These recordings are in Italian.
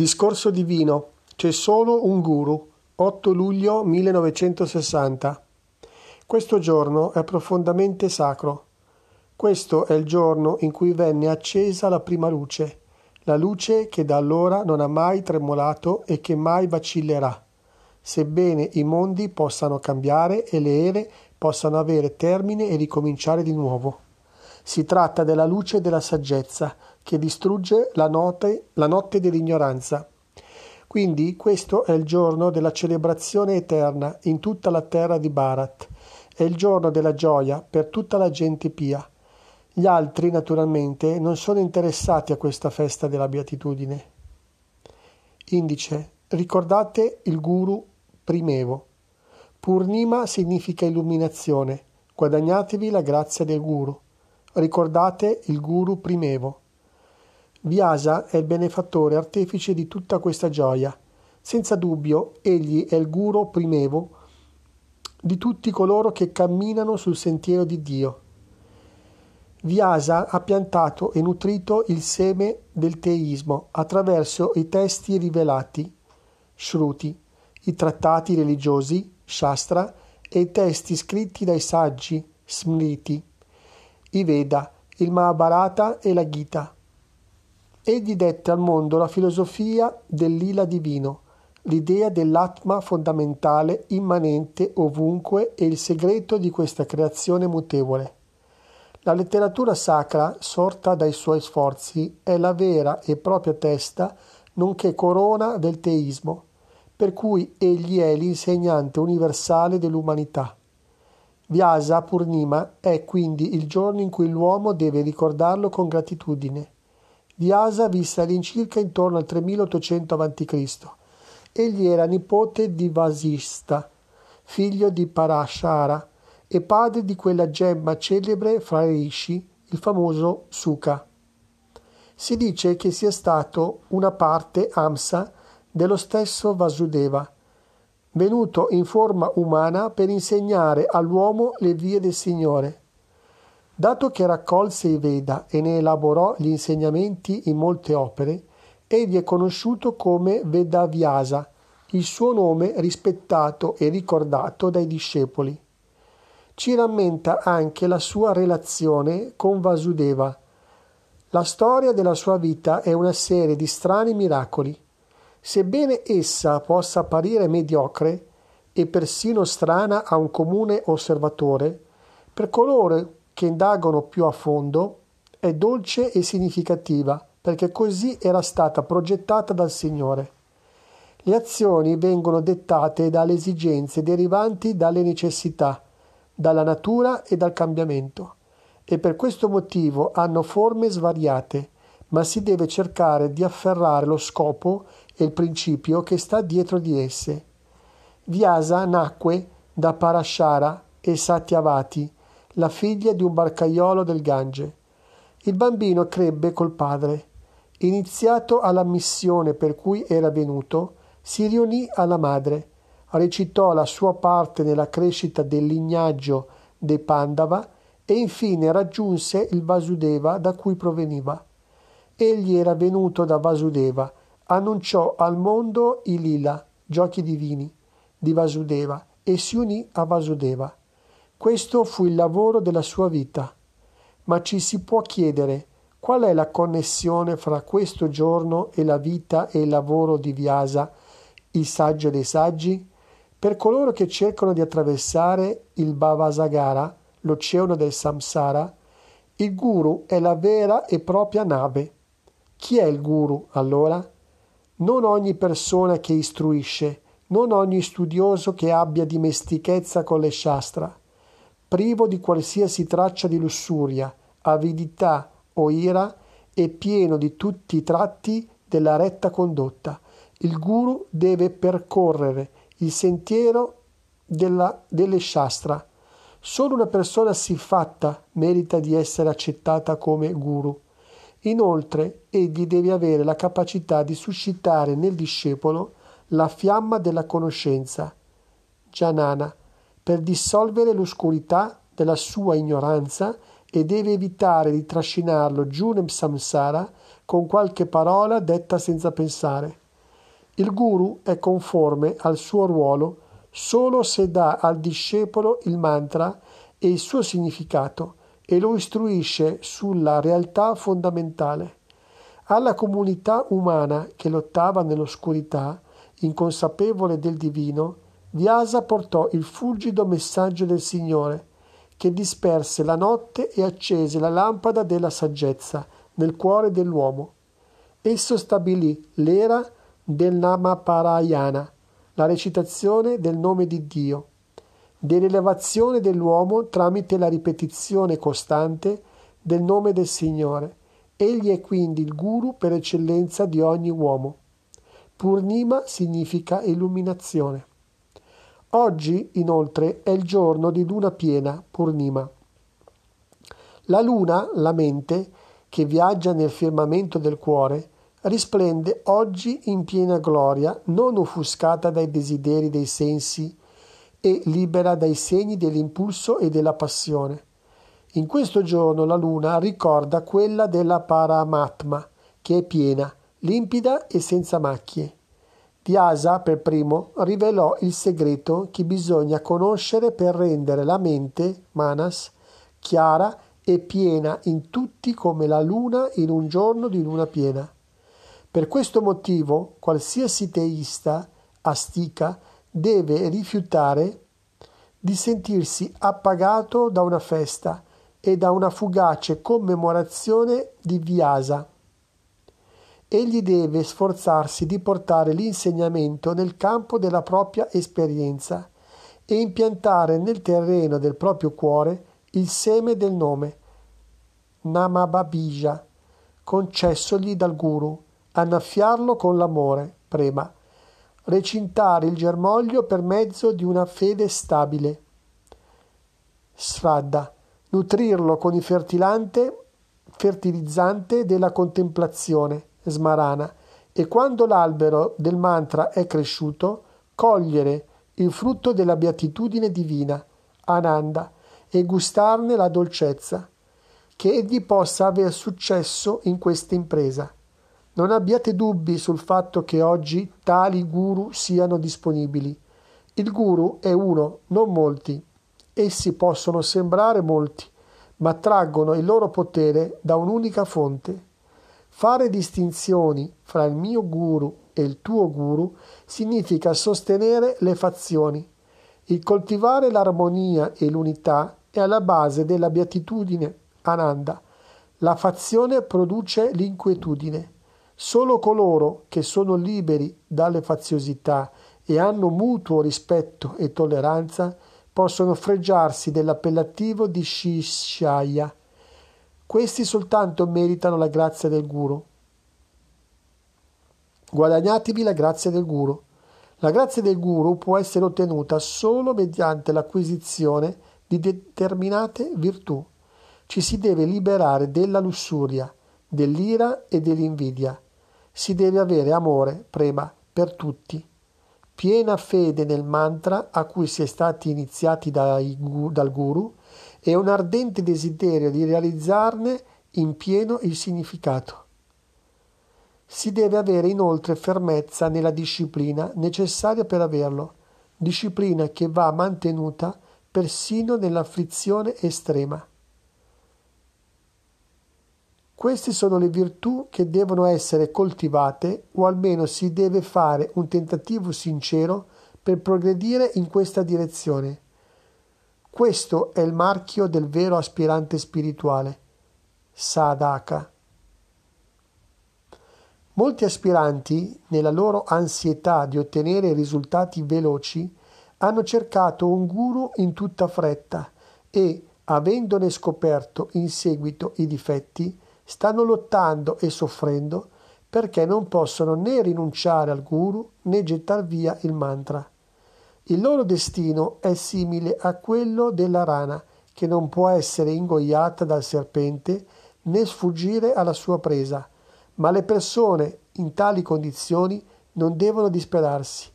Discorso divino. C'è solo un guru. 8 luglio 1960. Questo giorno è profondamente sacro. Questo è il giorno in cui venne accesa la prima luce, la luce che da allora non ha mai tremolato e che mai vacillerà, sebbene i mondi possano cambiare e le ere possano avere termine e ricominciare di nuovo. Si tratta della luce della saggezza che distrugge la notte, la notte dell'ignoranza. Quindi questo è il giorno della celebrazione eterna in tutta la terra di Bharat. È il giorno della gioia per tutta la gente pia. Gli altri, naturalmente, non sono interessati a questa festa della beatitudine. Indice. Ricordate il guru primevo. Purnima significa illuminazione. Guadagnatevi la grazia del guru. Ricordate il guru primevo. Vyasa è il benefattore artefice di tutta questa gioia. Senza dubbio, egli è il guru primevo di tutti coloro che camminano sul sentiero di Dio. Vyasa ha piantato e nutrito il seme del teismo attraverso i testi rivelati, Shruti, i trattati religiosi, Shastra, e i testi scritti dai saggi, Smriti i Veda, il Mahabharata e la Gita. Egli dette al mondo la filosofia del lila divino, l'idea dell'atma fondamentale immanente ovunque e il segreto di questa creazione mutevole. La letteratura sacra, sorta dai suoi sforzi, è la vera e propria testa, nonché corona del teismo, per cui egli è l'insegnante universale dell'umanità. Vyasa Purnima è quindi il giorno in cui l'uomo deve ricordarlo con gratitudine. Vyasa visse all'incirca intorno al 3800 a.C. Egli era nipote di Vasista, figlio di Parashara e padre di quella gemma celebre fra i rishi, il famoso Sukha. Si dice che sia stato una parte Amsa dello stesso Vasudeva, venuto in forma umana per insegnare all'uomo le vie del Signore. Dato che raccolse i Veda e ne elaborò gli insegnamenti in molte opere, egli è conosciuto come Vedavyasa, il suo nome rispettato e ricordato dai discepoli. Ci rammenta anche la sua relazione con Vasudeva. La storia della sua vita è una serie di strani miracoli. Sebbene essa possa apparire mediocre e persino strana a un comune osservatore, per coloro che indagano più a fondo è dolce e significativa perché così era stata progettata dal Signore. Le azioni vengono dettate dalle esigenze derivanti dalle necessità, dalla natura e dal cambiamento, e per questo motivo hanno forme svariate, ma si deve cercare di afferrare lo scopo e il principio che sta dietro di esse. Vyasa nacque da Parashara e Satyavati, la figlia di un barcaiolo del Gange. Il bambino crebbe col padre. Iniziato alla missione per cui era venuto, si riunì alla madre, recitò la sua parte nella crescita del lignaggio dei Pandava e infine raggiunse il Vasudeva da cui proveniva. Egli era venuto da Vasudeva, annunciò al mondo i lila, giochi divini, di Vasudeva e si unì a Vasudeva. Questo fu il lavoro della sua vita. Ma ci si può chiedere qual è la connessione fra questo giorno e la vita e il lavoro di Vyasa, il saggio dei saggi? Per coloro che cercano di attraversare il Bhavasagara, l'oceano del Samsara, il guru è la vera e propria nave. Chi è il guru allora? Non ogni persona che istruisce, non ogni studioso che abbia dimestichezza con le shastra, privo di qualsiasi traccia di lussuria, avidità o ira e pieno di tutti i tratti della retta condotta. Il guru deve percorrere il sentiero della, delle shastra. Solo una persona siffatta merita di essere accettata come guru. Inoltre, egli deve avere la capacità di suscitare nel discepolo la fiamma della conoscenza, Janana, per dissolvere l'oscurità della sua ignoranza e deve evitare di trascinarlo giù nel samsara con qualche parola detta senza pensare. Il guru è conforme al suo ruolo solo se dà al discepolo il mantra e il suo significato e lo istruisce sulla realtà fondamentale. Alla comunità umana che lottava nell'oscurità, inconsapevole del divino, Vyasa portò il fulgido messaggio del Signore, che disperse la notte e accese la lampada della saggezza nel cuore dell'uomo. Esso stabilì l'era del Namaparayana, la recitazione del nome di Dio, dell'elevazione dell'uomo tramite la ripetizione costante del nome del Signore. Egli è quindi il guru per eccellenza di ogni uomo. Purnima significa illuminazione. Oggi, inoltre, è il giorno di luna piena, Purnima. La luna, la mente, che viaggia nel firmamento del cuore, risplende oggi in piena gloria, non offuscata dai desideri dei sensi e libera dai segni dell'impulso e della passione. In questo giorno la luna ricorda quella della Paramatma, che è piena, limpida e senza macchie. Vyasa per primo rivelò il segreto che bisogna conoscere per rendere la mente, manas, chiara e piena in tutti come la luna in un giorno di luna piena. Per questo motivo qualsiasi teista, astica, deve rifiutare di sentirsi appagato da una festa e da una fugace commemorazione di Vyasa egli deve sforzarsi di portare l'insegnamento nel campo della propria esperienza e impiantare nel terreno del proprio cuore il seme del nome, Namababija, concessogli dal guru, annaffiarlo con l'amore, prema, recintare il germoglio per mezzo di una fede stabile, Sradda, nutrirlo con il fertilante, fertilizzante della contemplazione, smarana e quando l'albero del mantra è cresciuto, cogliere il frutto della beatitudine divina, Ananda, e gustarne la dolcezza, che egli possa aver successo in questa impresa. Non abbiate dubbi sul fatto che oggi tali guru siano disponibili. Il guru è uno, non molti. Essi possono sembrare molti, ma traggono il loro potere da un'unica fonte, Fare distinzioni fra il mio guru e il tuo guru significa sostenere le fazioni. Il coltivare l'armonia e l'unità è alla base della beatitudine, Ananda. La fazione produce l'inquietudine. Solo coloro che sono liberi dalle faziosità e hanno mutuo rispetto e tolleranza possono fregiarsi dell'appellativo di Shishaya questi soltanto meritano la grazia del Guru. Guadagnatevi la grazia del Guru. La grazia del Guru può essere ottenuta solo mediante l'acquisizione di determinate virtù. Ci si deve liberare della lussuria, dell'ira e dell'invidia. Si deve avere amore, prema, per tutti. Piena fede nel mantra a cui si è stati iniziati dai, dal Guru e un ardente desiderio di realizzarne in pieno il significato. Si deve avere inoltre fermezza nella disciplina necessaria per averlo, disciplina che va mantenuta persino nell'afflizione estrema. Queste sono le virtù che devono essere coltivate o almeno si deve fare un tentativo sincero per progredire in questa direzione. Questo è il marchio del vero aspirante spirituale, sadhaka. Molti aspiranti, nella loro ansietà di ottenere risultati veloci, hanno cercato un guru in tutta fretta e, avendone scoperto in seguito i difetti, stanno lottando e soffrendo perché non possono né rinunciare al guru né gettar via il mantra. Il loro destino è simile a quello della rana, che non può essere ingoiata dal serpente né sfuggire alla sua presa, ma le persone in tali condizioni non devono disperarsi.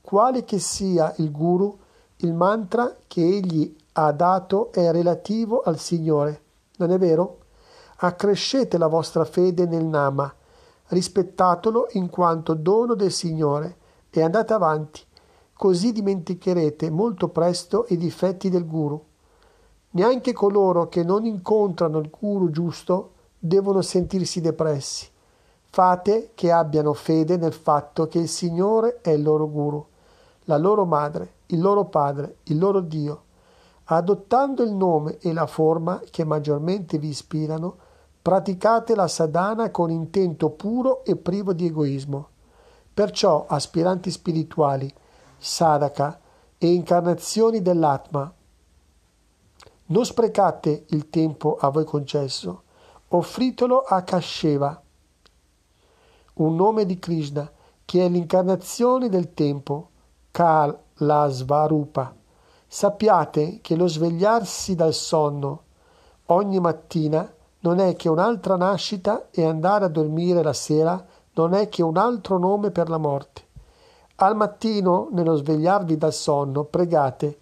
Quale che sia il guru, il mantra che egli ha dato è relativo al Signore. Non è vero? Accrescete la vostra fede nel Nama, rispettatelo in quanto dono del Signore e andate avanti, così dimenticherete molto presto i difetti del guru. Neanche coloro che non incontrano il guru giusto devono sentirsi depressi. Fate che abbiano fede nel fatto che il Signore è il loro guru, la loro madre, il loro padre, il loro Dio. Adottando il nome e la forma che maggiormente vi ispirano, praticate la sadhana con intento puro e privo di egoismo. Perciò, aspiranti spirituali, sadhaka e incarnazioni dell'Atma, non sprecate il tempo a voi concesso, offritelo a Kasheva, un nome di Krishna, che è l'incarnazione del tempo, Kalasvarupa. Sappiate che lo svegliarsi dal sonno ogni mattina non è che un'altra nascita e andare a dormire la sera non è che un altro nome per la morte. Al mattino, nello svegliarvi dal sonno, pregate,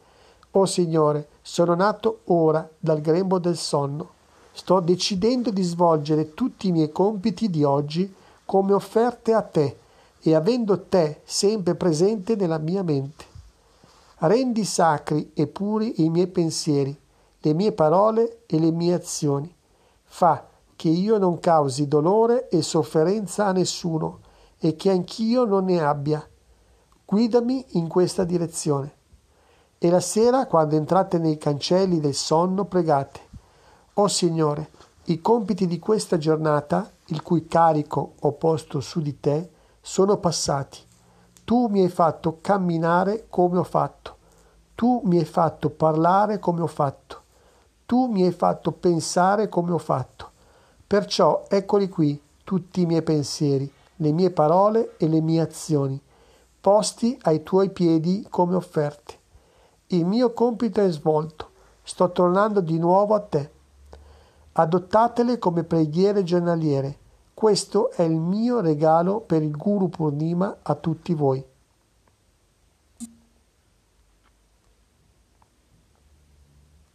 O oh Signore, sono nato ora dal grembo del sonno. Sto decidendo di svolgere tutti i miei compiti di oggi come offerte a te e avendo te sempre presente nella mia mente. Rendi sacri e puri i miei pensieri, le mie parole e le mie azioni. Fa che io non causi dolore e sofferenza a nessuno e che anch'io non ne abbia. Guidami in questa direzione. E la sera, quando entrate nei cancelli del sonno, pregate. O oh Signore, i compiti di questa giornata, il cui carico ho posto su di te, sono passati. Tu mi hai fatto camminare come ho fatto. Tu mi hai fatto parlare come ho fatto. Tu mi hai fatto pensare come ho fatto. Perciò eccoli qui tutti i miei pensieri, le mie parole e le mie azioni, posti ai tuoi piedi come offerte. Il mio compito è svolto. Sto tornando di nuovo a te. Adottatele come preghiere giornaliere. Questo è il mio regalo per il Guru Purnima a tutti voi.